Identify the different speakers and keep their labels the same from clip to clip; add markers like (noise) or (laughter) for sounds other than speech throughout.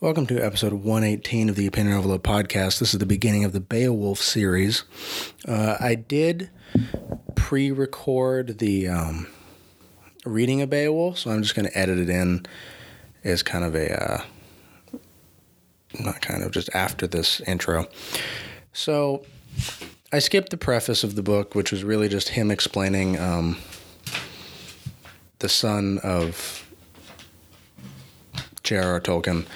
Speaker 1: Welcome to episode 118 of the Opinion Overload podcast. This is the beginning of the Beowulf series. Uh, I did pre record the um, reading of Beowulf, so I'm just going to edit it in as kind of a, uh, not kind of, just after this intro. So I skipped the preface of the book, which was really just him explaining um, the son of J.R.R. Tolkien,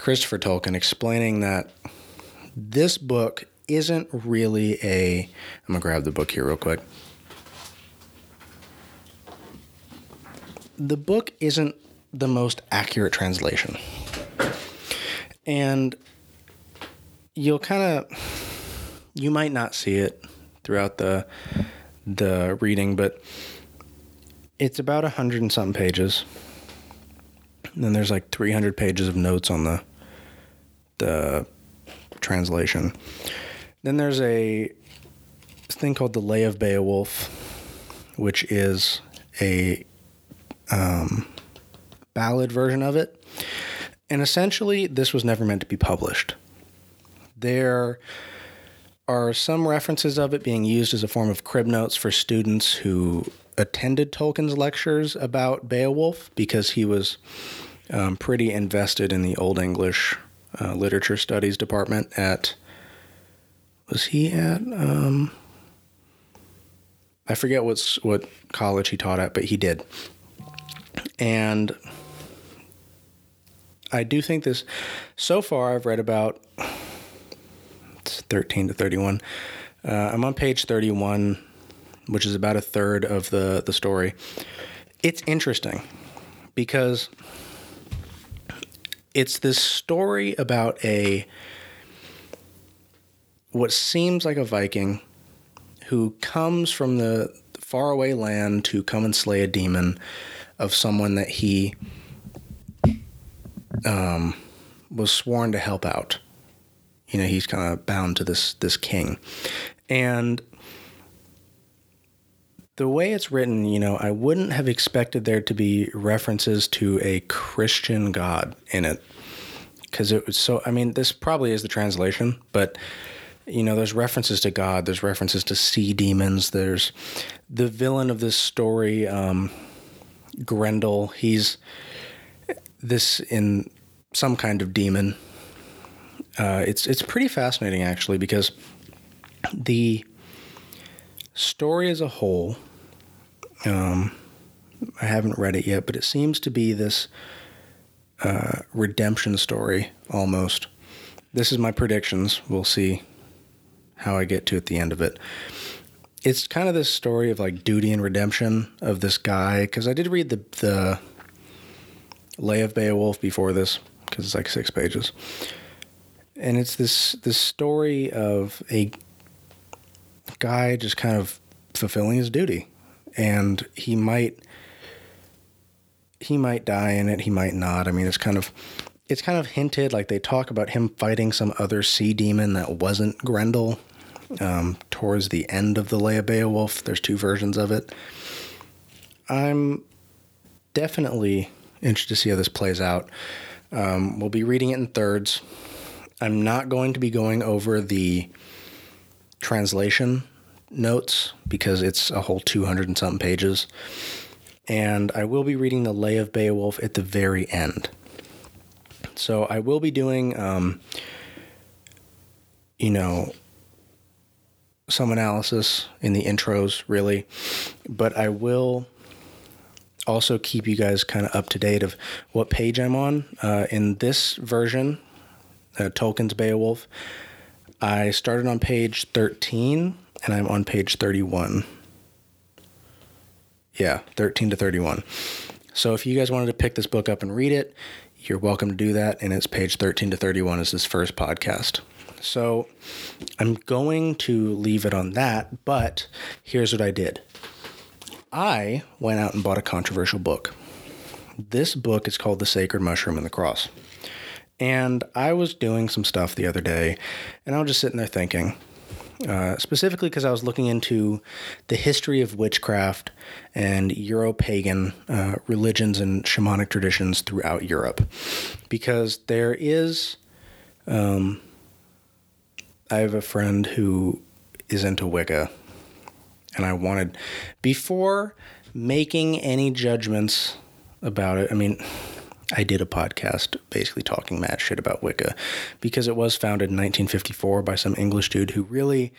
Speaker 1: Christopher Tolkien, explaining that this book isn't really a. I'm going to grab the book here real quick. The book isn't the most accurate translation. And you'll kind of. You might not see it throughout the the reading, but it's about a hundred and something pages. And then there's like 300 pages of notes on the the translation. Then there's a thing called the Lay of Beowulf, which is a um, ballad version of it. And essentially, this was never meant to be published. There are some references of it being used as a form of crib notes for students who attended Tolkien's lectures about Beowulf because he was um, pretty invested in the Old English uh, literature studies department at. Was he at? Um, I forget what's what college he taught at, but he did. And I do think this. So far, I've read about it's thirteen to thirty-one. Uh, I'm on page thirty-one, which is about a third of the the story. It's interesting because it's this story about a what seems like a Viking who comes from the faraway land to come and slay a demon of someone that he um, was sworn to help out. You know, he's kind of bound to this this king, and the way it's written, you know, I wouldn't have expected there to be references to a Christian God in it. Because it was so, I mean, this probably is the translation, but, you know, there's references to God, there's references to sea demons, there's the villain of this story, um, Grendel. He's this in some kind of demon. Uh, it's it's pretty fascinating actually because the story as a whole um, I haven't read it yet, but it seems to be this uh, redemption story almost. This is my predictions. We'll see how I get to at the end of it. It's kind of this story of like duty and redemption of this guy because I did read the the Lay of Beowulf before this because it's like six pages, and it's this this story of a guy just kind of fulfilling his duty and he might he might die in it he might not. I mean it's kind of it's kind of hinted like they talk about him fighting some other sea demon that wasn't grendel um, towards the end of the lay of beowulf. There's two versions of it. I'm definitely interested to see how this plays out. Um, we'll be reading it in thirds. I'm not going to be going over the translation notes because it's a whole 200 and something pages. And I will be reading the Lay of Beowulf at the very end. So I will be doing, um, you know, some analysis in the intros, really. But I will also keep you guys kind of up to date of what page I'm on. Uh, in this version, uh, Tolkien's Beowulf, I started on page 13 and I'm on page 31. Yeah, 13 to 31. So if you guys wanted to pick this book up and read it, you're welcome to do that. And it's page 13 to 31 is this first podcast. So I'm going to leave it on that, but here's what I did I went out and bought a controversial book. This book is called The Sacred Mushroom and the Cross. And I was doing some stuff the other day, and I was just sitting there thinking, uh, specifically because I was looking into the history of witchcraft and Euro pagan uh, religions and shamanic traditions throughout Europe. Because there is, um, I have a friend who is into Wicca, and I wanted, before making any judgments about it, I mean, I did a podcast basically talking mad shit about Wicca because it was founded in 1954 by some English dude who really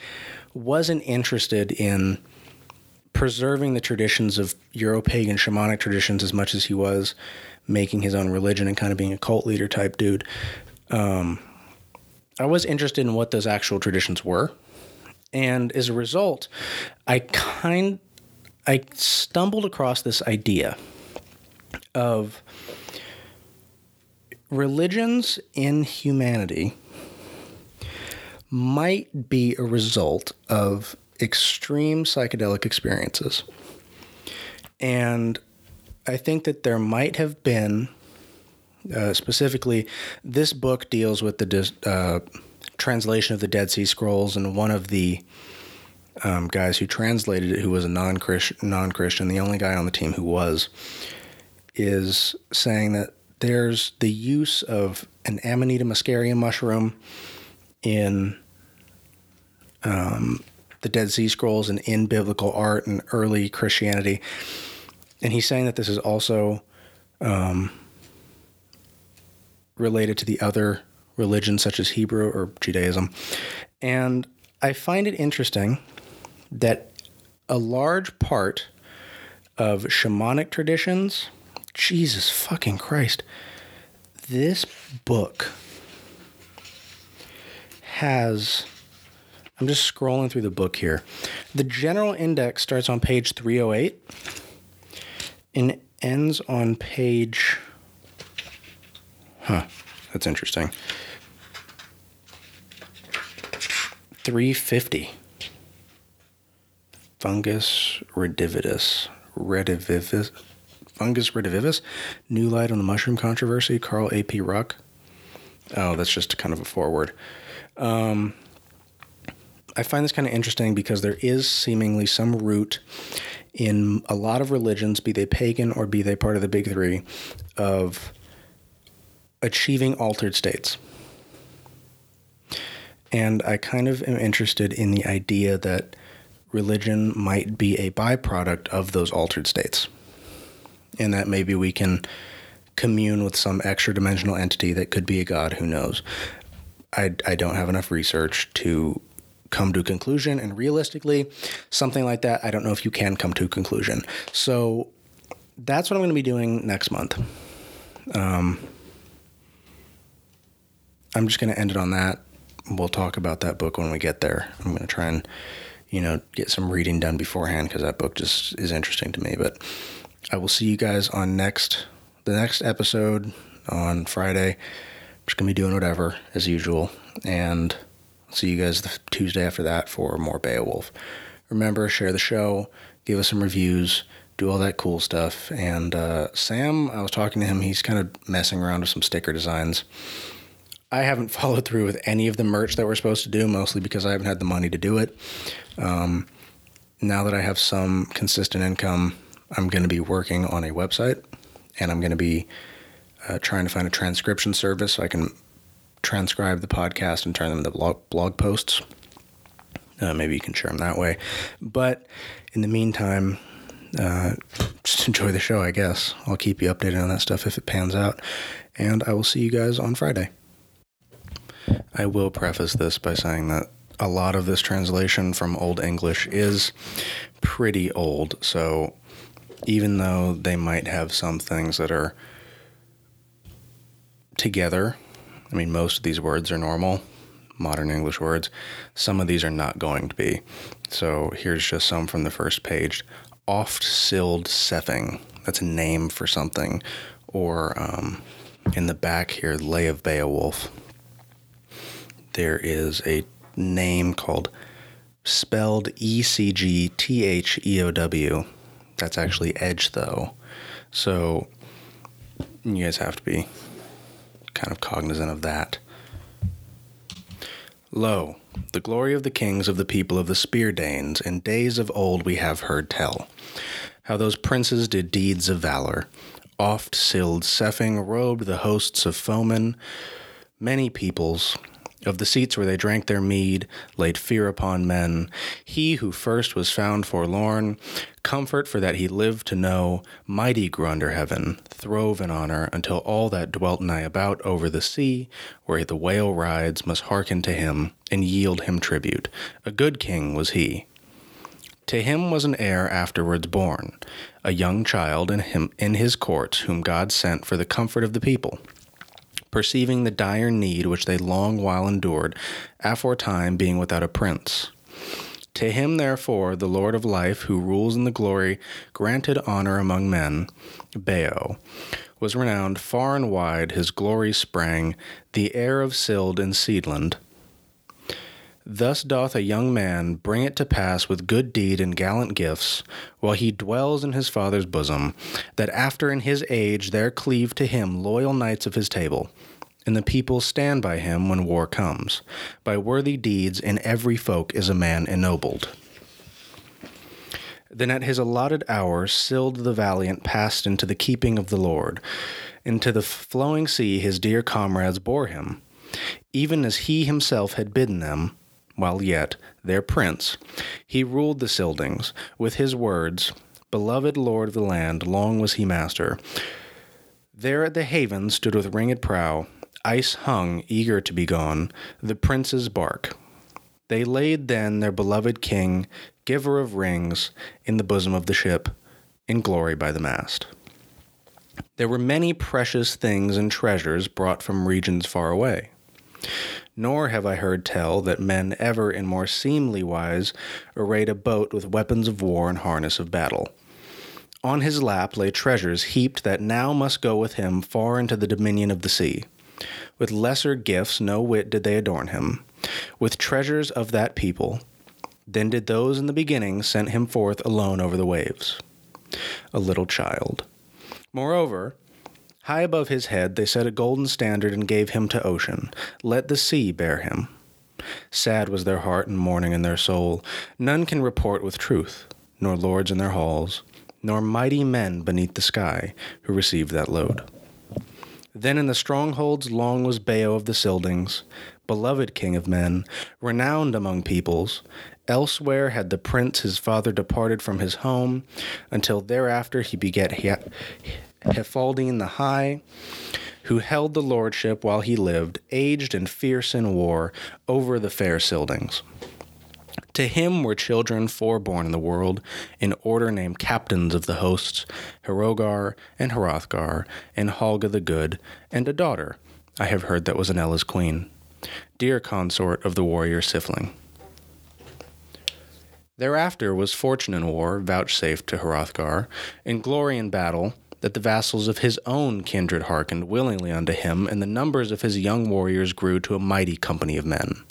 Speaker 1: wasn't interested in preserving the traditions of Euro pagan shamanic traditions as much as he was making his own religion and kind of being a cult leader type dude. Um, I was interested in what those actual traditions were. And as a result, I kind I stumbled across this idea of religions in humanity might be a result of extreme psychedelic experiences. And I think that there might have been, uh, specifically, this book deals with the uh, translation of the Dead Sea Scrolls, and one of the um, guys who translated it, who was a non-Christian, non-Christian, the only guy on the team who was, is saying that there's the use of an Amanita muscaria mushroom in um, the Dead Sea Scrolls and in biblical art and early Christianity. And he's saying that this is also um, related to the other religions, such as Hebrew or Judaism. And I find it interesting that a large part of shamanic traditions Jesus fucking Christ. This book has. I'm just scrolling through the book here. The general index starts on page 308 and ends on page. Huh, that's interesting. 350. Fungus redividus. Redivivis. Fungus Redivivus, New Light on the Mushroom Controversy, Carl A.P. Ruck. Oh, that's just kind of a forward. Um, I find this kind of interesting because there is seemingly some root in a lot of religions, be they pagan or be they part of the big three, of achieving altered states. And I kind of am interested in the idea that religion might be a byproduct of those altered states and that maybe we can commune with some extra dimensional entity that could be a god, who knows. I, I don't have enough research to come to a conclusion, and realistically, something like that, I don't know if you can come to a conclusion. So that's what I'm going to be doing next month. Um, I'm just going to end it on that. We'll talk about that book when we get there. I'm going to try and, you know, get some reading done beforehand because that book just is interesting to me. But I will see you guys on next the next episode on Friday. I'm just gonna be doing whatever as usual, and see you guys the Tuesday after that for more Beowulf. Remember, share the show, give us some reviews, do all that cool stuff. And uh, Sam, I was talking to him. He's kind of messing around with some sticker designs. I haven't (laughs) followed through with any of the merch that we're supposed to do, mostly because I haven't had the money to do it. Um, now that I have some consistent income, I'm going to be working on a website and I'm going to be uh, trying to find a transcription service so I can transcribe the podcast and turn them into blog, blog posts. Uh, maybe you can share them that way. But in the meantime, uh, just (laughs) enjoy the show, I guess. I'll keep you updated on that stuff if it pans out. And I will see you guys on Friday. I will preface this by saying that a lot of this translation from Old English is pretty old. So even though they might have some things that are together. I mean, most of these words are normal, modern English words. Some of these are not going to be. So here's just some from the first page. Oft Scyld Scefing. That's a name for something. Or um, in the back here, Lay of Beowulf. There is a name called spelled E C G T H E O W that's actually edge though. So you guys have to be kind of cognizant of that. Lo, the glory of the kings of the people of the Spear Danes in days of old we have heard tell, how those princes did deeds of valor. Oft Scyld Scefing robed the hosts of foemen, many peoples, of the seats where they drank their mead, laid fear upon men. He who first was found forlorn, comfort for that he lived to know, mighty grew under heaven, throve in honor, until all that dwelt nigh about over the sea, where the whale rides, must hearken to him, and yield him tribute. A good king was he. To him was an heir afterwards born, a young child in him in his courts, whom God sent for the comfort of the people perceiving the dire need which they long while endured, aforetime being without a prince. To him, therefore, the Lord of life, who rules in the glory, granted honor among men, Beow, was renowned far and wide, his glory sprang, the heir of Scyld and Scedeland. Thus doth a young man bring it to pass with good deed and gallant gifts, while he dwells in his father's bosom, that after in his age there cleave to him loyal knights of his table, and the people stand by him when war comes. By worthy deeds in every folk is a man ennobled. Then at his allotted hour, Scyld the valiant passed into the keeping of the Lord. Into the flowing sea his dear comrades bore him, even as he himself had bidden them while yet their prince, he ruled the Scyldings with his words, Beloved lord of the land, long was he master. There at the haven stood with ringed prow, ice hung, eager to be gone, the prince's bark. They laid then their beloved king, giver of rings, in the bosom of the ship, in glory by the mast. There were many precious things and treasures brought from regions far away nor have I heard tell that men ever in more seemly wise arrayed a boat with weapons of war and harness of battle. On his lap lay treasures heaped that now must go with him far into the dominion of the sea. With lesser gifts no whit did they adorn him, with treasures of that people. Then did those in the beginning send him forth alone over the waves, a little child. Moreover, High above his head they set a golden standard and gave him to ocean. Let the sea bear him. Sad was their heart and mourning in their soul. None can report with truth, nor lords in their halls, nor mighty men beneath the sky who received that load. Then in the strongholds long was Beow of the Scyldings, beloved king of men, renowned among peoples. Elsewhere had the prince his father departed from his home, until thereafter he begat Healfdene the High, who held the lordship while he lived, aged and fierce in war, over the fair Scyldings. To him were children foreborn in the world, in order named captains of the hosts, Heorogar and Hrothgar, and Halga the Good, and a daughter, I have heard that was Onela's queen, dear consort of the warrior Scylfing. Thereafter was fortune in war vouchsafed to Hrothgar, and glory in battle, that the vassals of his own kindred hearkened willingly unto him, and the numbers of his young warriors grew to a mighty company of men.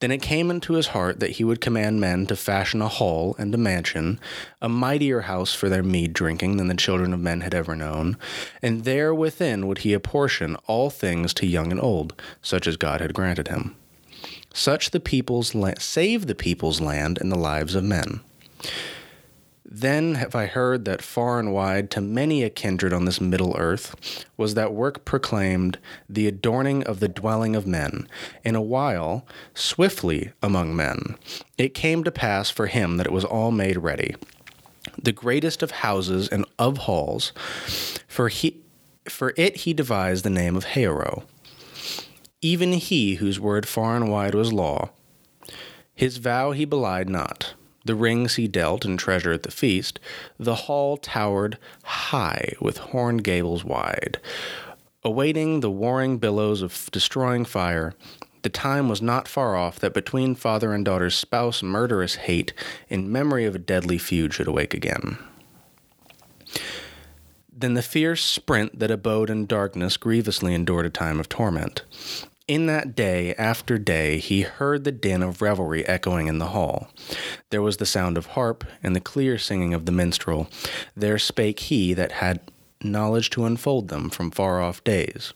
Speaker 1: Then it came into his heart that he would command men to fashion a hall and a mansion, a mightier house for their mead drinking than the children of men had ever known, and there within would he apportion all things to young and old, such as God had granted him. Such the people's la- save the people's land and the lives of men. Then have I heard that far and wide, to many a kindred on this middle earth, was that work proclaimed, the adorning of the dwelling of men. In a while, swiftly among men, it came to pass for him that it was all made ready. The greatest of houses and of halls, for he for it he devised the name of Heoro. Even he whose word far and wide was law, his vow he belied not the rings he dealt and treasure at the feast, the hall towered high with horn gables wide. Awaiting the warring billows of destroying fire, the time was not far off that between father and daughter's spouse murderous hate in memory of a deadly feud should awake again. Then the fierce sprint that abode in darkness grievously endured a time of torment. In that day after day he heard the din of revelry echoing in the hall. There was the sound of harp and the clear singing of the minstrel. There spake he that had knowledge to unfold them from far off days.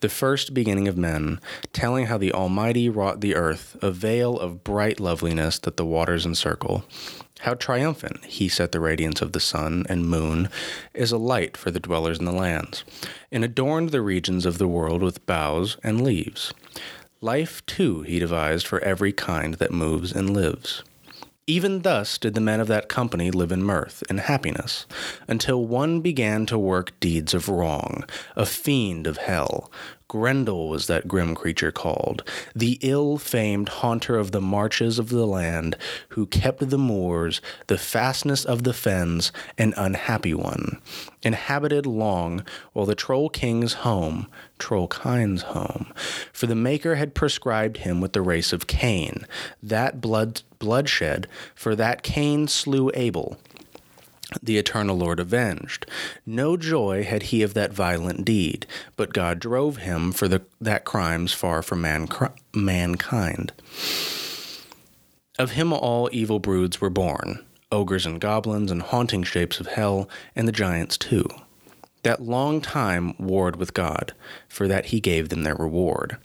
Speaker 1: the first beginning of men, telling how the Almighty wrought the earth, a veil of bright loveliness that the waters encircle. How triumphant he set the radiance of the sun and moon is a light for the dwellers in the lands, and adorned the regions of the world with boughs and leaves. Life, too, he devised for every kind that moves and lives. Even thus did the men of that company live in mirth and happiness, until one began to work deeds of wrong, a fiend of hell. Grendel was that grim creature called, the ill famed haunter of the marches of the land, who kept the moors, the fastness of the fens, an unhappy one, inhabited long while the Troll King's home, Trollkind's home, for the Maker had prescribed him with the race of Cain, that blood bloodshed, for that Cain slew Abel the eternal Lord avenged. No joy had he of that violent deed, but God drove him for the, that crimes far from man, mankind. Of him all evil broods were born, ogres and goblins and haunting shapes of hell, and the giants too. That long time warred with God, for that he gave them their reward.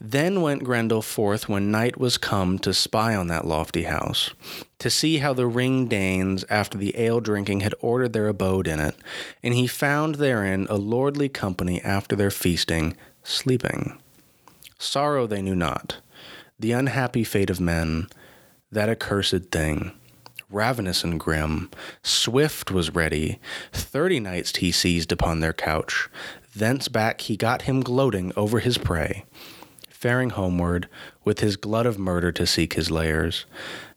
Speaker 1: Then went Grendel forth when night was come to spy on that lofty house, to see how the ring Danes after the ale drinking had ordered their abode in it, and he found therein a lordly company after their feasting, sleeping. Sorrow they knew not, the unhappy fate of men, that accursed thing ravenous and grim. Swift was ready. Thirty knights he seized upon their couch. Thence back he got him gloating over his prey faring homeward, with his glut of murder to seek his lairs.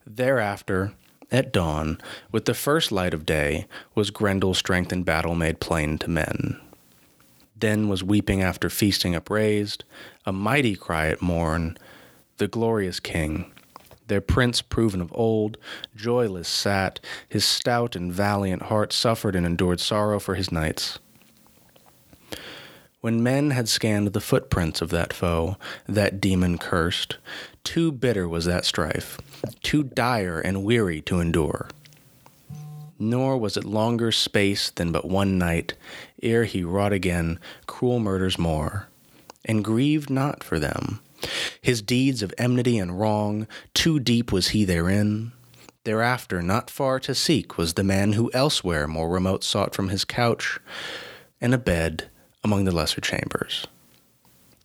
Speaker 1: Thereafter, at dawn, with the first light of day, was Grendel's strength in battle made plain to men. Then was weeping after feasting upraised, a mighty cry at morn, the glorious king, their prince proven of old, joyless sat, his stout and valiant heart suffered and endured sorrow for his knights. When men had scanned the footprints of that foe, that demon cursed, too bitter was that strife, too dire and weary to endure. Nor was it longer space than but one night, ere he wrought again cruel murders more, and grieved not for them. His deeds of enmity and wrong, too deep was he therein. Thereafter, not far to seek was the man who elsewhere more remote sought from his couch, and a bed among the lesser chambers.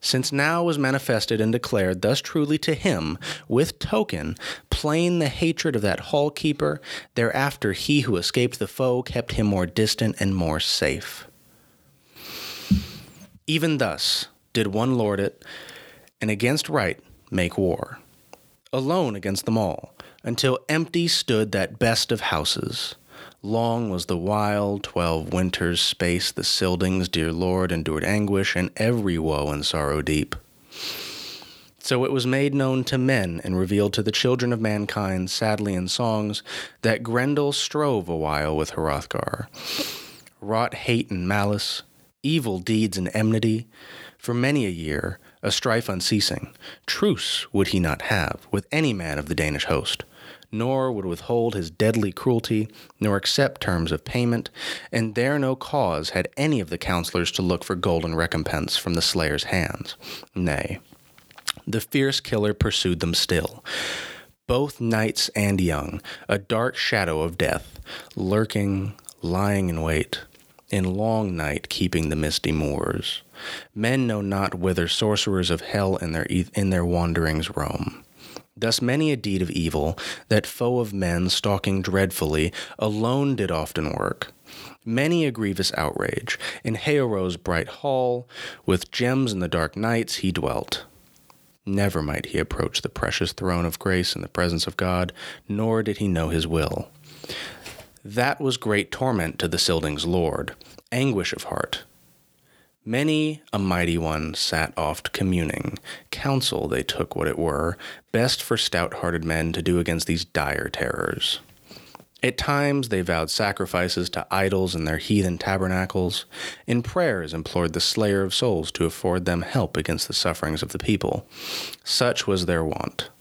Speaker 1: Since now was manifested and declared thus truly to him, with token, plain the hatred of that hall keeper, thereafter he who escaped the foe kept him more distant and more safe. Even thus did one lord it, and against right make war, alone against them all, until empty stood that best of houses, Long was the wild twelve winters' space the Scyldings, dear Lord, endured anguish and every woe and sorrow deep. So it was made known to men and revealed to the children of mankind, sadly in songs, that Grendel strove a while with Hrothgar, wrought hate and malice, evil deeds and enmity, for many a year, a strife unceasing. Truce would he not have with any man of the Danish host nor would withhold his deadly cruelty, nor accept terms of payment, and there no cause had any of the counselors to look for golden recompense from the slayer's hands. Nay, the fierce killer pursued them still. Both knights and young, a dark shadow of death, lurking, lying in wait, in long night keeping the misty moors. Men know not whither sorcerers of hell in their, in their wanderings roam. Thus many a deed of evil, that foe of men stalking dreadfully, alone did often work. Many a grievous outrage, in Heorot's bright hall, with gems in the dark nights he dwelt. Never might he approach the precious throne of grace in the presence of God, nor did he know his will. That was great torment to the Scyldings' lord, anguish of heart, Many a mighty one sat oft communing. Counsel they took what it were, best for stout hearted men to do against these dire terrors. At times they vowed sacrifices to idols in their heathen tabernacles. In prayers implored the slayer of souls to afford them help against the sufferings of the people. Such was their wont.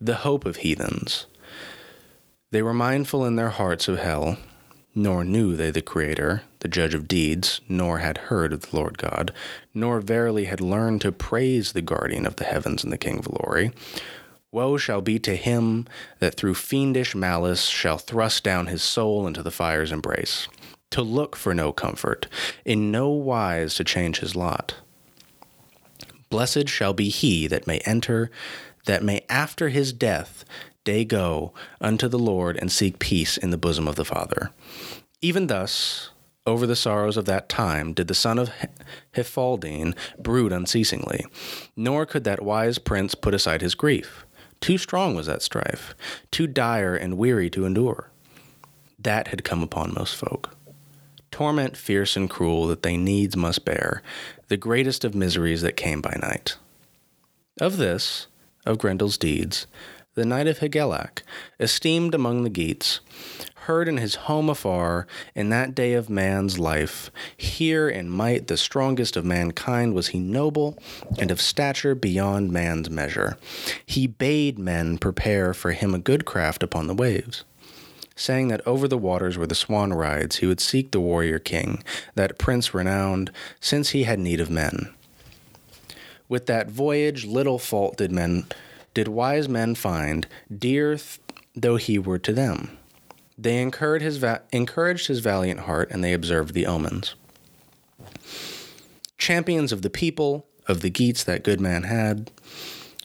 Speaker 1: The hope of heathens. They were mindful in their hearts of hell, nor knew they the Creator, the judge of deeds, nor had heard of the Lord God, nor verily had learned to praise the guardian of the heavens and the King of glory, woe shall be to him that through fiendish malice shall thrust down his soul into the fire's embrace, to look for no comfort, in no wise to change his lot. Blessed shall be he that may enter, that may after his death day go unto the Lord and seek peace in the bosom of the Father. Even thus, over the sorrows of that time did the son of Healfdene brood unceasingly, nor could that wise prince put aside his grief. Too strong was that strife, too dire and weary to endure. That had come upon most folk. Torment fierce and cruel that they needs must bear, the greatest of miseries that came by night. Of this, of Grendel's deeds, the knight of Hygelac, esteemed among the Geats, heard in his home afar, in that day of man's life, here in might the strongest of mankind was he noble, and of stature beyond man's measure. He bade men prepare for him a good craft upon the waves saying that over the waters where the swan rides he would seek the warrior king, that prince renowned, since he had need of men. With that voyage little fault did men did wise men find, dear th- though he were to them. They encouraged his, va- encouraged his valiant heart, and they observed the omens. Champions of the people, of the Geats that good man had,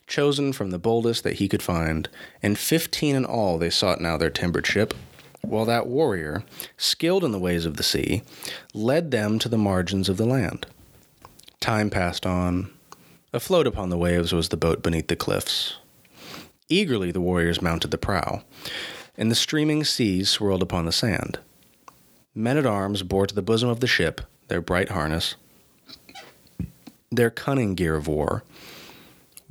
Speaker 1: chosen from the boldest that he could find, and fifteen in all they sought now their timbered ship, while that warrior, skilled in the ways of the sea, led them to the margins of the land. Time passed on. Afloat upon the waves was the boat beneath the cliffs. Eagerly the warriors mounted the prow, and the streaming seas swirled upon the sand. Men at arms bore to the bosom of the ship their bright harness, their cunning gear of war.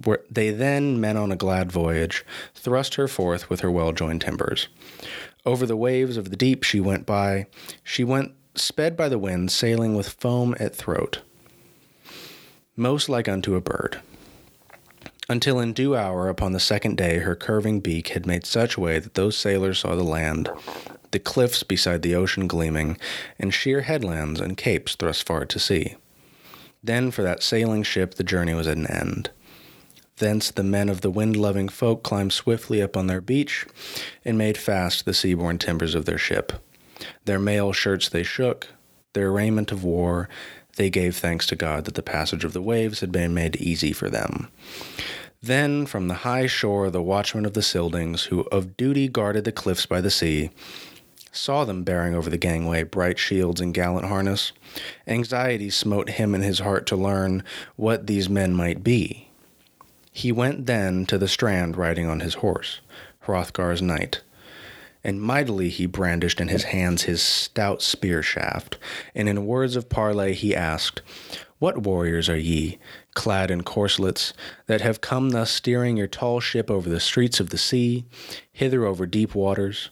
Speaker 1: Where they then, men on a glad voyage, thrust her forth with her well joined timbers. Over the waves of the deep she went by. She went sped by the wind, sailing with foam at throat, most like unto a bird until in due hour upon the second day her curving beak had made such way that those sailors saw the land, the cliffs beside the ocean gleaming, and sheer headlands and capes thrust far to sea. Then for that sailing ship the journey was at an end. Thence the men of the wind loving folk climbed swiftly up on their beach and made fast the seaborne timbers of their ship. Their mail shirts they shook, their raiment of war, they gave thanks to God that the passage of the waves had been made easy for them. Then from the high shore the watchman of the Scyldings, who of duty guarded the cliffs by the sea, saw them bearing over the gangway bright shields and gallant harness. Anxiety smote him in his heart to learn what these men might be. He went then to the strand riding on his horse, Hrothgar's knight and mightily he brandished in his hands his stout spear shaft, and in words of parley he asked, What warriors are ye, clad in corslets, that have come thus steering your tall ship over the streets of the sea, hither over deep waters?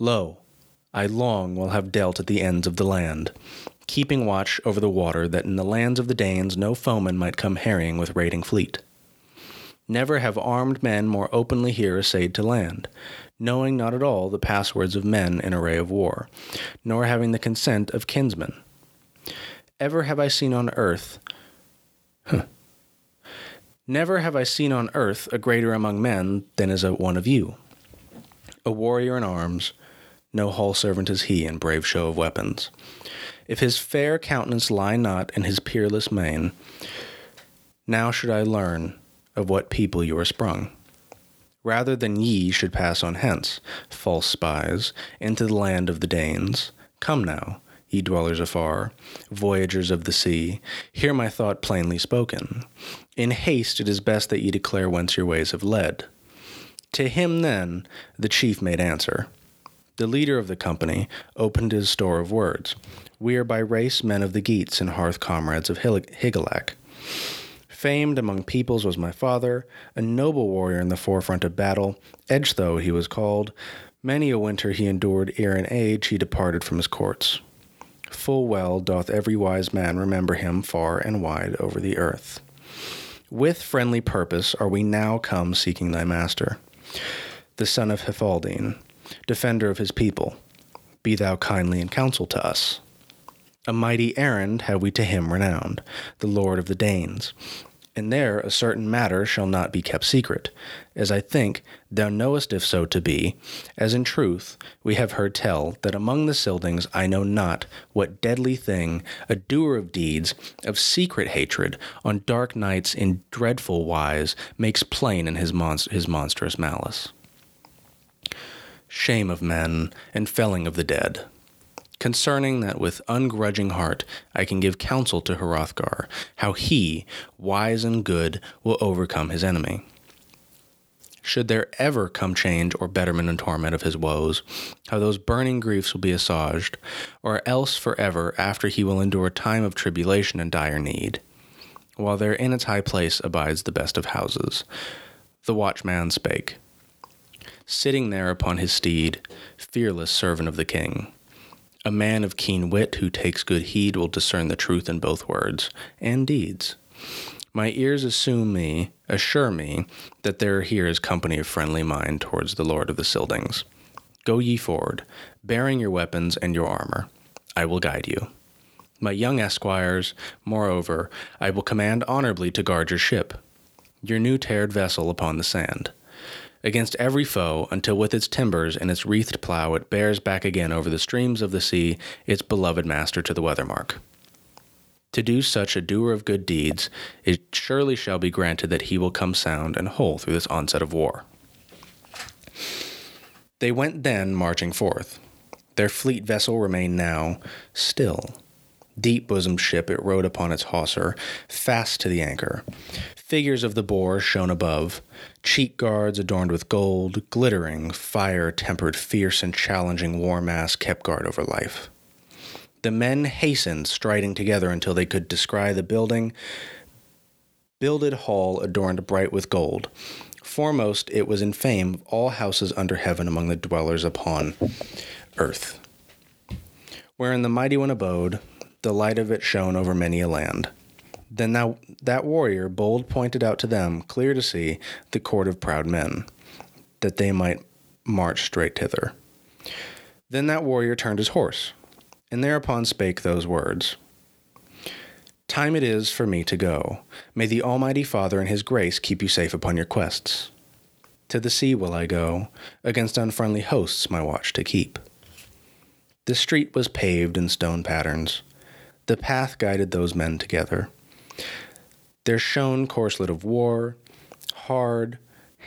Speaker 1: Lo, I long will have dealt at the ends of the land, keeping watch over the water, that in the lands of the Danes no foeman might come harrying with raiding fleet. Never have armed men more openly here essayed to land, knowing not at all the passwords of men in array of war, nor having the consent of kinsmen. Ever have I seen on earth. Huh. Never have I seen on earth a greater among men than is one of you. A warrior in arms, no hall servant is he in brave show of weapons. If his fair countenance lie not in his peerless mane, now should I learn of what people you are sprung rather than ye should pass on hence, false spies, into the land of the Danes. Come now, ye dwellers afar, voyagers of the sea, hear my thought plainly spoken. In haste it is best that ye declare whence your ways have led. To him then the chief made answer. The leader of the company opened his store of words. We are by race men of the Geats and hearth comrades of Hygelac. Famed among peoples was my father, a noble warrior in the forefront of battle. Ecgtheow he was called. Many a winter he endured ere in age he departed from his courts. Full well doth every wise man remember him far and wide over the earth. With friendly purpose are we now come seeking thy master, the son of Healfdene, defender of his people. Be thou kindly in counsel to us. A mighty errand have we to him renowned, the Lord of the Danes. And there a certain matter shall not be kept secret, as I think thou knowest if so to be, as in truth we have heard tell that among the Scyldings I know not what deadly thing a doer of deeds of secret hatred on dark nights in dreadful wise makes plain in his, monst- his monstrous malice. Shame of men and felling of the dead concerning that with ungrudging heart I can give counsel to Hrothgar, how he, wise and good, will overcome his enemy. Should there ever come change or betterment and torment of his woes, how those burning griefs will be assuaged, or else forever after he will endure time of tribulation and dire need, while there in its high place abides the best of houses. The watchman spake, sitting there upon his steed, fearless servant of the king. A man of keen wit who takes good heed will discern the truth in both words and deeds. My ears assume me, assure me, that there here is company of friendly mind towards the Lord of the Scyldings. Go ye forward, bearing your weapons and your armor. I will guide you. My young esquires, moreover, I will command honorably to guard your ship, your new tarred vessel upon the sand against every foe until with its timbers and its wreathed plough it bears back again over the streams of the sea its beloved master to the weather mark. To do such a doer of good deeds, it surely shall be granted that he will come sound and whole through this onset of war. They went then marching forth. Their fleet vessel remained now still. Deep bosomed ship it rode upon its hawser, fast to the anchor. Figures of the boar shone above, cheek guards adorned with gold, glittering, fire tempered, fierce and challenging war mass kept guard over life. The men hastened, striding together until they could descry the building, builded hall adorned bright with gold. Foremost, it was in fame of all houses under heaven among the dwellers upon earth. Wherein the mighty one abode, the light of it shone over many a land. Then that, that warrior bold pointed out to them, clear to see, the court of proud men, that they might march straight thither. Then that warrior turned his horse, and thereupon spake those words Time it is for me to go. May the Almighty Father and His grace keep you safe upon your quests. To the sea will I go, against unfriendly hosts my watch to keep. The street was paved in stone patterns. The path guided those men together. Their shone corslet of war, hard,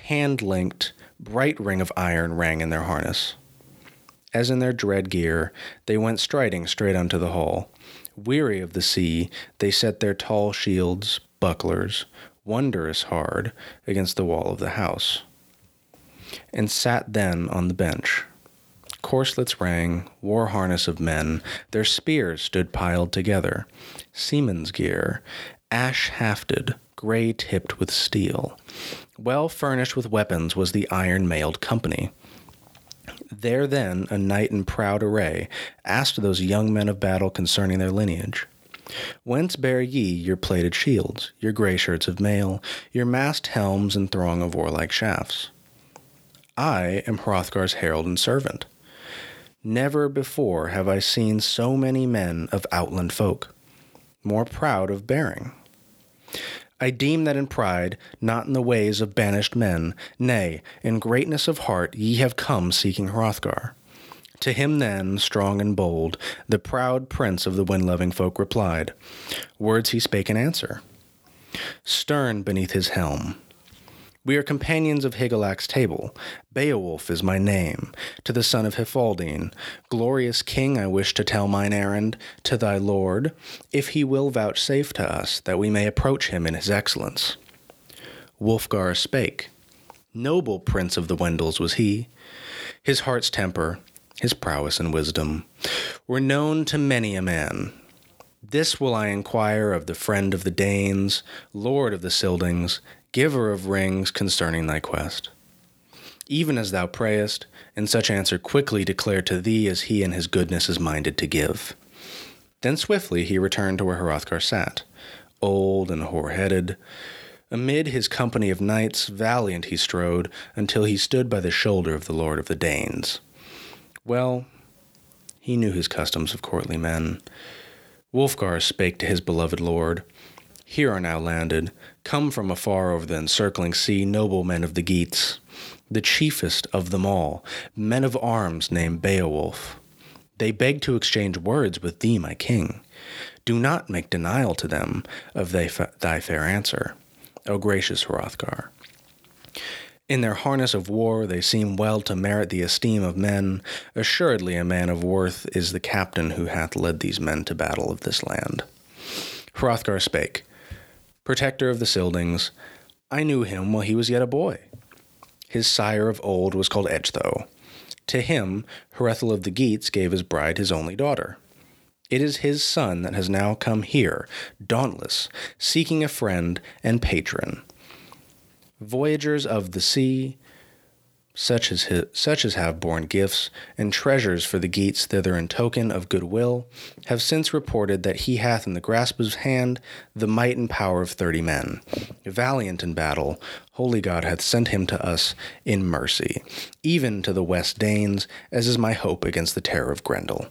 Speaker 1: hand linked, bright ring of iron rang in their harness. As in their dread gear, they went striding straight unto the hall. Weary of the sea, they set their tall shields, bucklers, wondrous hard, against the wall of the house, and sat then on the bench. Corslets rang, war harness of men, their spears stood piled together, seamen's gear, ash hafted, gray tipped with steel. Well furnished with weapons was the iron mailed company. There then a knight in proud array asked those young men of battle concerning their lineage. Whence bear ye your plated shields, your grey shirts of mail, your massed helms and throng of warlike shafts? I am Hrothgar's herald and servant. Never before have I seen so many men of outland folk, more proud of bearing. I deem that in pride, not in the ways of banished men, nay, in greatness of heart, ye have come seeking Hrothgar. To him then, strong and bold, the proud prince of the wind loving folk replied. Words he spake in answer. Stern beneath his helm, we are companions of Hygelac's table. Beowulf is my name. To the son of Healfdene, glorious king, I wish to tell mine errand to thy lord, if he will vouchsafe to us, that we may approach him in his excellence. Wulfgar spake. Noble prince of the Wendels was he. His heart's temper, his prowess and wisdom, were known to many a man. This will I inquire of the friend of the Danes, lord of the Scyldings, giver of rings concerning thy quest. Even as thou prayest, and such answer quickly declare to thee as he in his goodness is minded to give. Then swiftly he returned to where Hrothgar sat, old and hoar-headed. Amid his company of knights, valiant he strode, until he stood by the shoulder of the lord of the Danes. Well, he knew his customs of courtly men. Wulfgar spake to his beloved lord, Here are now landed, come from afar over the encircling sea, noble men of the Geats, the chiefest of them all, men of arms named Beowulf. They beg to exchange words with thee, my king. Do not make denial to them of thy, thy fair answer, O gracious Hrothgar. In their harness of war, they seem well to merit the esteem of men. Assuredly, a man of worth is the captain who hath led these men to battle of this land. Hrothgar spake, Protector of the Scyldings, I knew him while he was yet a boy. His sire of old was called Ecgtheow. To him, Hrethel of the Geats gave his bride his only daughter. It is his son that has now come here, dauntless, seeking a friend and patron voyagers of the sea, such as, his, such as have borne gifts and treasures for the Geats thither in token of goodwill, have since reported that he hath in the grasp of his hand the might and power of thirty men. Valiant in battle, holy God hath sent him to us in mercy, even to the West Danes, as is my hope against the terror of Grendel.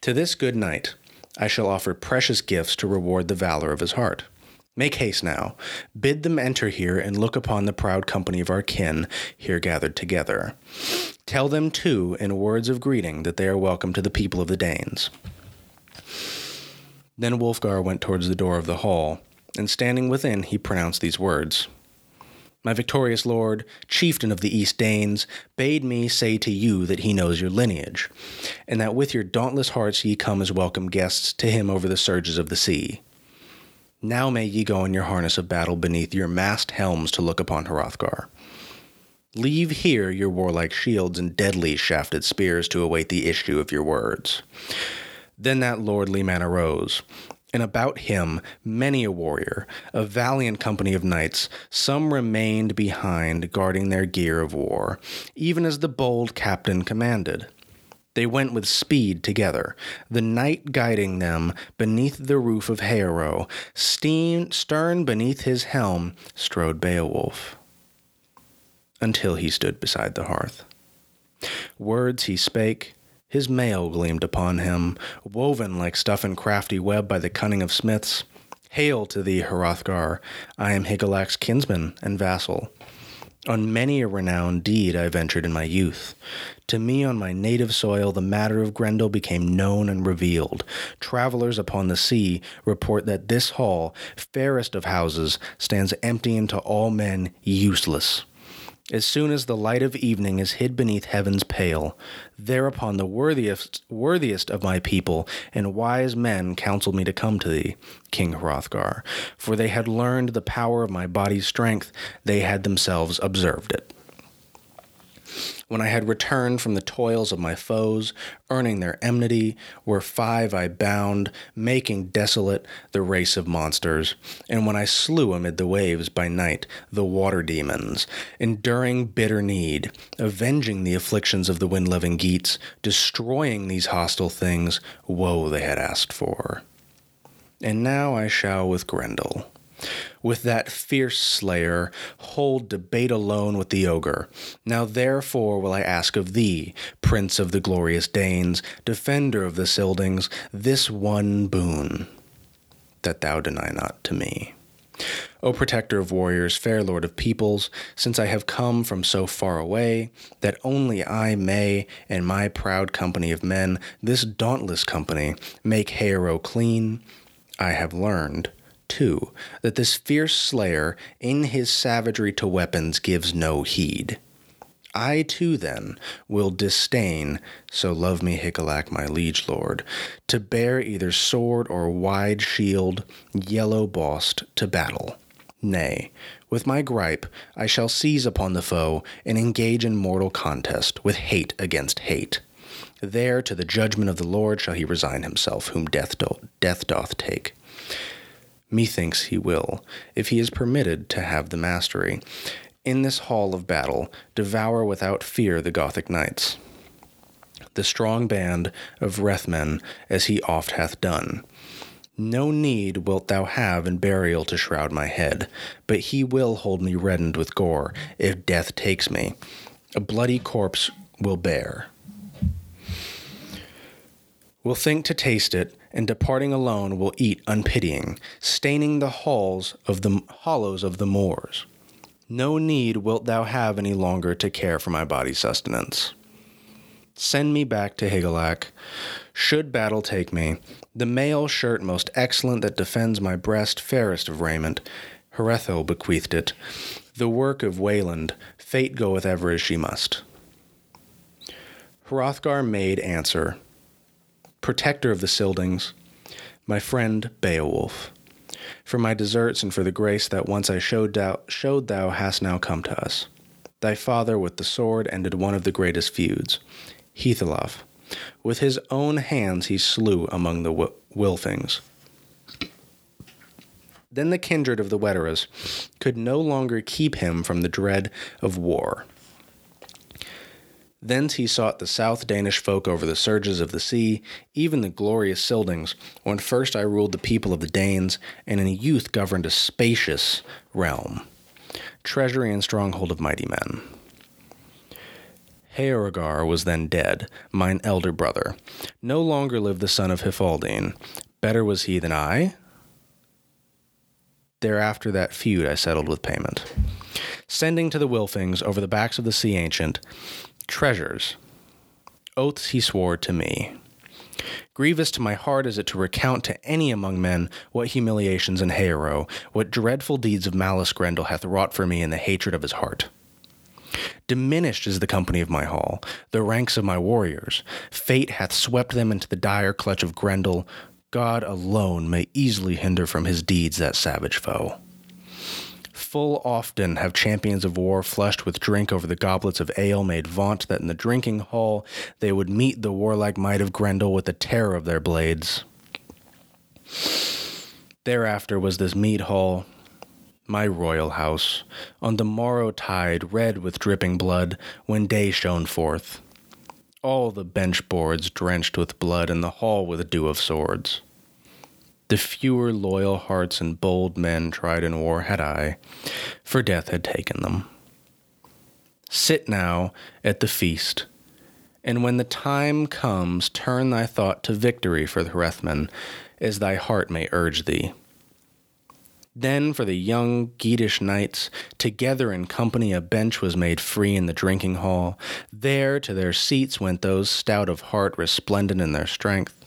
Speaker 1: To this good knight I shall offer precious gifts to reward the valor of his heart. Make haste now. Bid them enter here and look upon the proud company of our kin here gathered together. Tell them, too, in words of greeting, that they are welcome to the people of the Danes. Then Wulfgar went towards the door of the hall, and standing within, he pronounced these words My victorious lord, chieftain of the East Danes, bade me say to you that he knows your lineage, and that with your dauntless hearts ye come as welcome guests to him over the surges of the sea. Now may ye go in your harness of battle beneath your mast helms to look upon Hrothgar. Leave here your warlike shields and deadly shafted spears to await the issue of your words. Then that lordly man arose, and about him many a warrior, a valiant company of knights, some remained behind guarding their gear of war, even as the bold captain commanded. They went with speed together, the knight guiding them beneath the roof of Heorot. Steam, stern beneath his helm strode Beowulf, until he stood beside the hearth. Words he spake, his mail gleamed upon him, woven like stuff in crafty web by the cunning of smiths. Hail to thee, Hrothgar! I am Hygelac's kinsman and vassal. On many a renowned deed I ventured in my youth. To me, on my native soil, the matter of Grendel became known and revealed. Travelers upon the sea report that this hall, fairest of houses, stands empty and to all men useless. As soon as the light of evening is hid beneath heaven's pale, thereupon the worthiest, worthiest of my people and wise men counseled me to come to thee, King Hrothgar, for they had learned the power of my body's strength, they had themselves observed it when I had returned from the toils of my foes, earning their enmity, were five I bound, making desolate the race of monsters, and when I slew amid the waves by night the water demons, enduring bitter need, avenging the afflictions of the wind loving Geats, destroying these hostile things, woe they had asked for. And now I shall with Grendel with that fierce slayer, hold debate alone with the ogre. Now therefore will I ask of thee, prince of the glorious Danes, defender of the Scyldings, this one boon, that thou deny not to me. O protector of warriors, fair lord of peoples, since I have come from so far away, that only I may, and my proud company of men, this dauntless company, make Heorot clean, I have learned too, that this fierce slayer, in his savagery to weapons, gives no heed. I too, then, will disdain, so love me Hygelac, my liege lord, to bear either sword or wide shield, yellow bossed, to battle. Nay, with my gripe, I shall seize upon the foe and engage in mortal contest, with hate against hate. There to the judgment of the Lord shall he resign himself, whom death, do- death doth take. Methinks he will, if he is permitted to have the mastery, in this hall of battle, devour without fear the Gothic knights. The strong band of Hrethmen, as he oft hath done. No need wilt thou have in burial to shroud my head, but he will hold me reddened with gore, if death takes me. A bloody corpse will bear. Will think to taste it, and departing alone will eat unpitying, staining the halls of the hollows of the moors. No need wilt thou have any longer to care for my body's sustenance. Send me back to Hygelac. Should battle take me, the mail shirt most excellent that defends my breast, fairest of raiment, Hrethel bequeathed it, the work of Wayland, fate goeth ever as she must. Hrothgar made answer, Protector of the Scyldings, my friend Beowulf, for my deserts and for the grace that once I showed thou, showed thou hast now come to us. Thy father with the sword ended one of the greatest feuds, Heatholaf. With his own hands he slew among the Wylfings. Then the kindred of the Weders could no longer keep him from the dread of war. Thence he sought the south Danish folk over the surges of the sea, even the glorious Scyldings, when first I ruled the people of the Danes, and in youth governed a spacious realm, treasury and stronghold of mighty men. Heorogar was then dead, mine elder brother. No longer lived the son of Healfdene. Better was he than I. Thereafter that feud I settled with payment. Sending to the Wylfings over the backs of the sea ancient, treasures. Oaths he swore to me. Grievous to my heart is it to recount to any among men what humiliations in Heorot, what dreadful deeds of malice Grendel hath wrought for me in the hatred of his heart. Diminished is the company of my hall, the ranks of my warriors. Fate hath swept them into the dire clutch of Grendel. God alone may easily hinder from his deeds that savage foe. Full often have champions of war flushed with drink over the goblets of ale made vaunt that in the drinking hall they would meet the warlike might of Grendel with the terror of their blades. Thereafter was this mead hall, my royal house, on the morrow tide red with dripping blood, when day shone forth. All the bench boards drenched with blood, and the hall with dew of swords. The fewer loyal hearts and bold men tried in war had I, for death had taken them. Sit now at the feast, and when the time comes, turn thy thought to victory for the Hrethmen, as thy heart may urge thee. Then for the young Geatish knights, together in company a bench was made free in the drinking hall. There to their seats went those stout of heart, resplendent in their strength.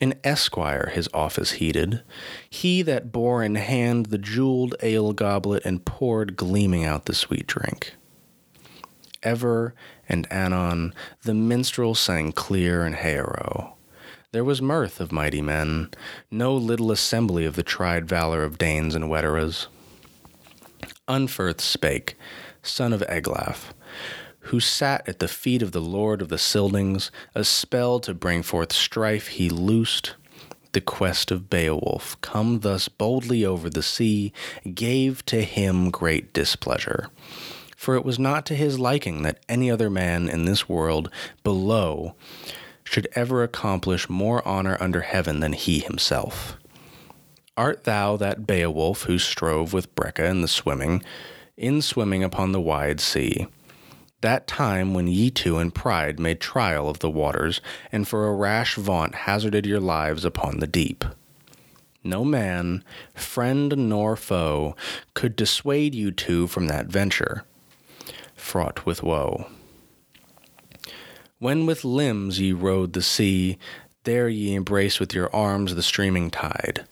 Speaker 1: An esquire his office heeded, he that bore in hand the jeweled ale goblet and poured gleaming out the sweet drink. Ever and anon the minstrel sang clear and Heorot. There was mirth of mighty men, no little assembly of the tried valor of Danes and Weders. Unferth spake, son of Eglaf, who sat at the feet of the Lord of the Scyldings, a spell to bring forth strife he loosed. The quest of Beowulf, come thus boldly over the sea, gave to him great displeasure. For it was not to his liking that any other man in this world below should ever accomplish more honor under heaven than he himself. Art thou that Beowulf who strove with Breca in the swimming, in swimming upon the wide sea? That time when ye two in pride made trial of the waters, and for a rash vaunt hazarded your lives upon the deep. No man, friend nor foe, could dissuade you two from that venture, fraught with woe. When with limbs ye rode the sea, there ye embraced with your arms the streaming tide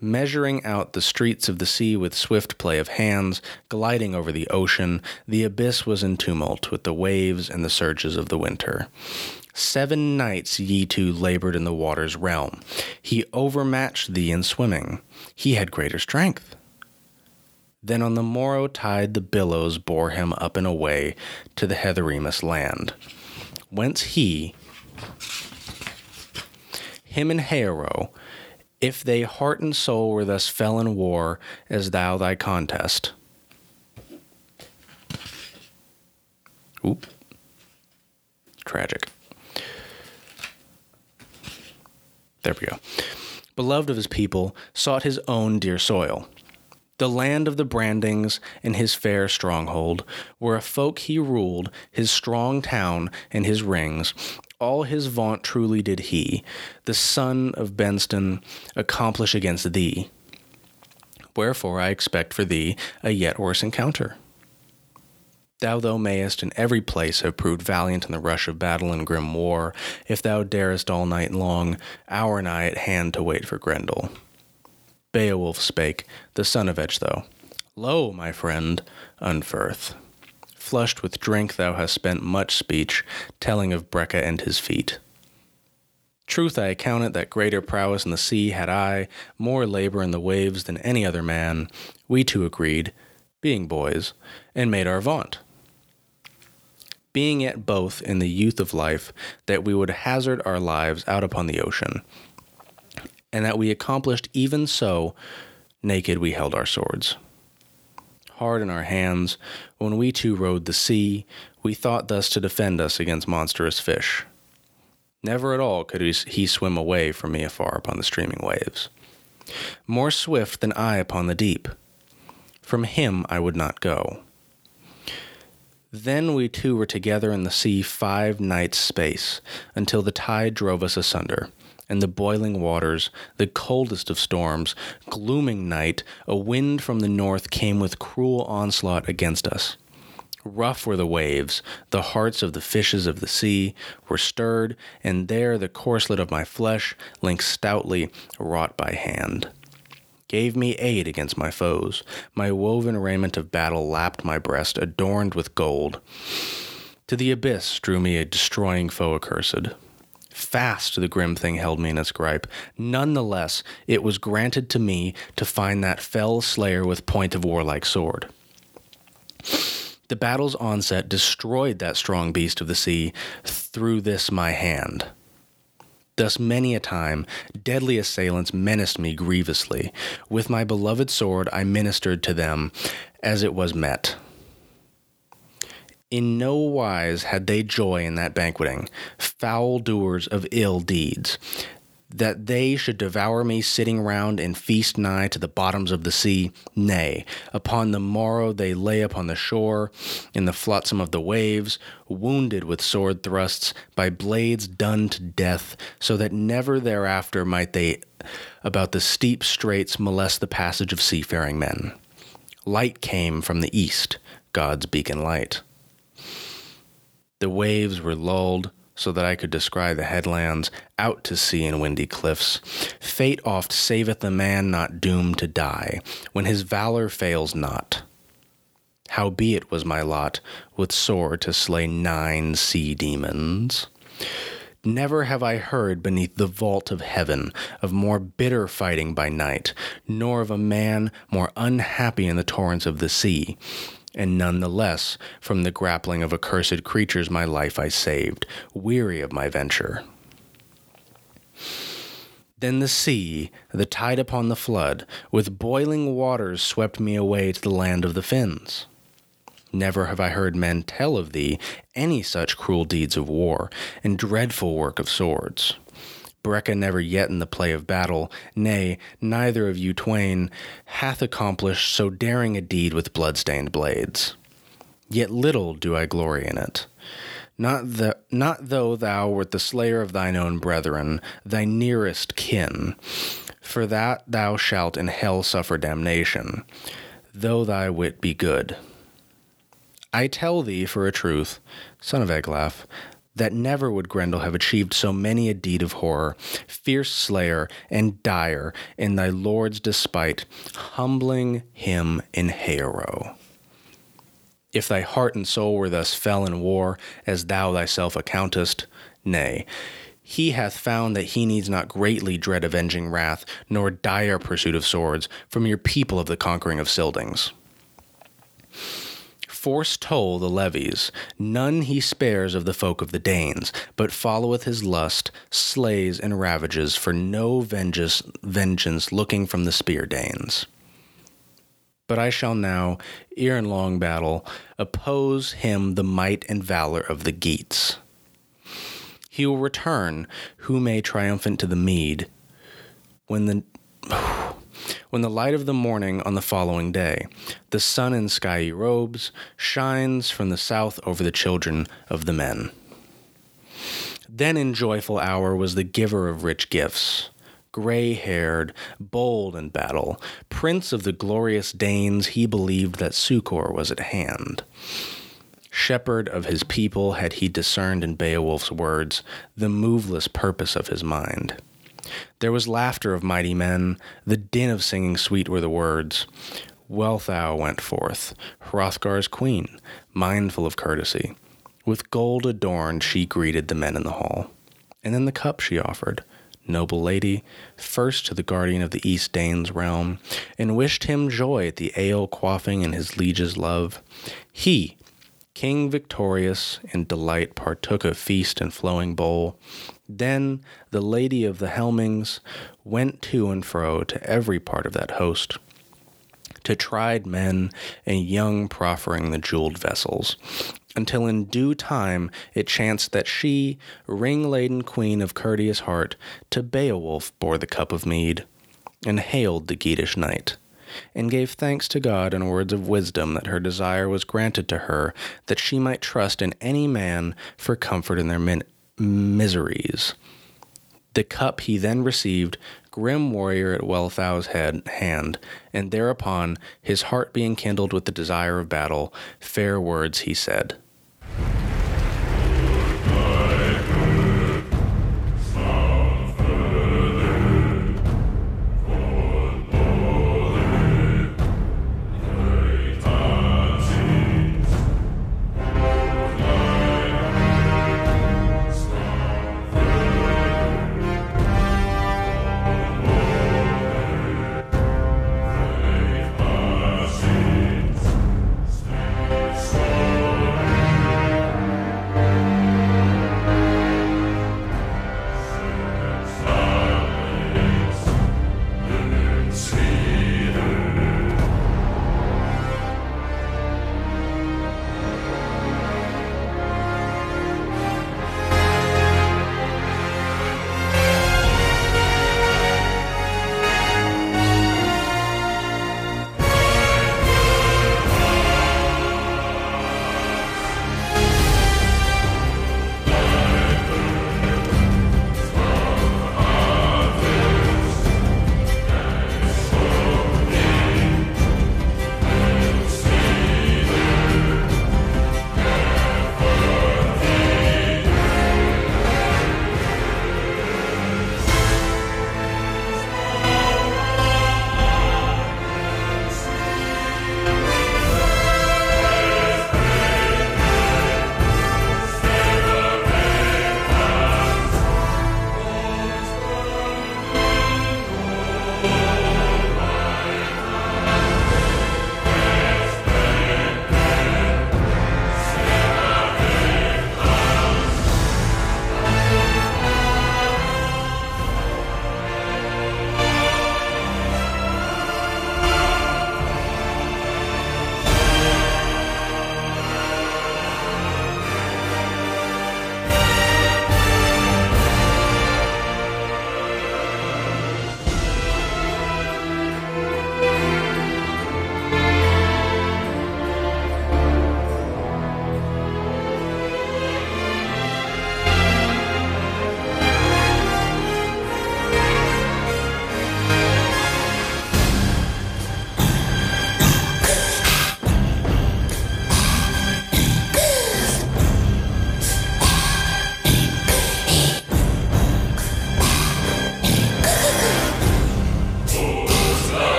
Speaker 1: measuring out the streets of the sea with swift play of hands, gliding over the ocean, the abyss was in tumult with the waves and the surges of the winter. Seven nights ye two labored in the water's realm. He overmatched thee in swimming. He had greater strength. Then on the morrow tide the billows bore him up and away to the Heathoremes land, whence he, him and Heorot, if they heart and soul were thus fell in war, as thou thy contest. Oop. Tragic. There we go. Beloved of his people, sought his own dear soil. The land of the Brondings and his fair stronghold, where a folk he ruled, his strong town and his rings, all his vaunt truly did he, the son of Beanstan, accomplish against thee. Wherefore I expect for thee a yet worse encounter. Thou, though, mayest in every place have proved valiant in the rush of battle and grim war, if thou darest all night long, hour nigh at hand to wait for Grendel. Beowulf spake, the son of Ecgtheow. Lo, my friend, Unferth. Flushed with drink, thou hast spent much speech, telling of Breca and his feat. Truth I account it that greater prowess in the sea had I, more labor in the waves than any other man. We two agreed, being boys, and made our vaunt being yet both in the youth of life, that we would hazard our lives out upon the ocean, and that we accomplished even so, naked we held our swords. Hard in our hands, when we two rode the sea, we thought thus to defend us against monstrous fish. Never at all could he swim away from me afar upon the streaming waves. More swift than I upon the deep. From him I would not go. Then we two were together in the sea five nights' space, until the tide drove us asunder, and the boiling waters, the coldest of storms, glooming night, a wind from the north came with cruel onslaught against us. Rough were the waves, the hearts of the fishes of the sea were stirred, and there the corslet of my flesh linked stoutly, wrought by hand gave me aid against my foes. My woven raiment of battle lapped my breast, adorned with gold. To the abyss drew me a destroying foe accursed. Fast the grim thing held me in its gripe. None the less, it was granted to me to find that fell slayer with point of warlike sword. The battle's onset destroyed that strong beast of the sea through this my hand. Thus many a time deadly assailants menaced me grievously. With my beloved sword I ministered to them as it was met. In no wise had they joy in that banqueting, foul doers of ill deeds that they should devour me sitting round and feast nigh to the bottoms of the sea. Nay, upon the morrow they lay upon the shore, in the flotsam of the waves, wounded with sword thrusts, by blades done to death, so that never thereafter might they about the steep straits molest the passage of seafaring men. Light came from the east, God's beacon light. The waves were lulled, so that I could descry the headlands out to sea and windy cliffs. Fate oft saveth a man not doomed to die, when his valor fails not. Howbeit was my lot with sword to slay nine sea demons. Never have I heard beneath the vault of heaven of more bitter fighting by night, nor of a man more unhappy in the torrents of the sea and none the less from the grappling of accursed creatures my life I saved, weary of my venture. Then the sea, the tide upon the flood, with boiling waters swept me away to the land of the Finns. Never have I heard men tell of thee any such cruel deeds of war and dreadful work of swords. Breca never yet in the play of battle, nay, neither of you twain, hath accomplished so daring a deed with blood-stained blades. Yet little do I glory in it. Not, the, not though thou wert the slayer of thine own brethren, thy nearest kin, for that thou shalt in hell suffer damnation, though thy wit be good. I tell thee for a truth, son of Eglaf, that never would Grendel have achieved so many a deed of horror, fierce slayer and dire in thy lord's despite, humbling him in Heorot. If thy heart and soul were thus fell in war, as thou thyself accountest, nay, he hath found that he needs not greatly dread avenging wrath, nor dire pursuit of swords, from your people of the conquering of Scyldings force toll the levies. None he spares of the folk of the Danes, but followeth his lust, slays and ravages, for no vengeance, vengeance looking from the spear Danes. But I shall now, ere in long battle, oppose him the might and valor of the Geats. He will return, who may triumphant to the mead, when the when the light of the morning on the following day, the sun in skiey robes, shines from the south over the children of the men. Then in joyful hour was the giver of rich gifts, gray haired, bold in battle, prince of the glorious Danes, he believed that succor was at hand. Shepherd of his people had he discerned in Beowulf's words the moveless purpose of his mind. There was laughter of mighty men, the din of singing sweet were the words. Wealhtheow went forth, Hrothgar's queen, mindful of courtesy. With gold adorned, she greeted the men in the hall. And then the cup she offered, noble lady, first to the guardian of the East Danes' realm, and wished him joy at the ale quaffing in his liege's love. He, King victorious, in delight partook of feast and flowing bowl. Then the lady of the Helmings went to and fro to every part of that host, to tried men and young proffering the jeweled vessels, until in due time it chanced that she, ring laden queen of courteous heart, to Beowulf bore the cup of mead, and hailed the Geatish knight and gave thanks to God in words of wisdom that her desire was granted to her, that she might trust in any man for comfort in their min- miseries. The cup he then received, grim warrior at Wealhtheow's head, hand, and thereupon, his heart being kindled with the desire of battle, fair words he said.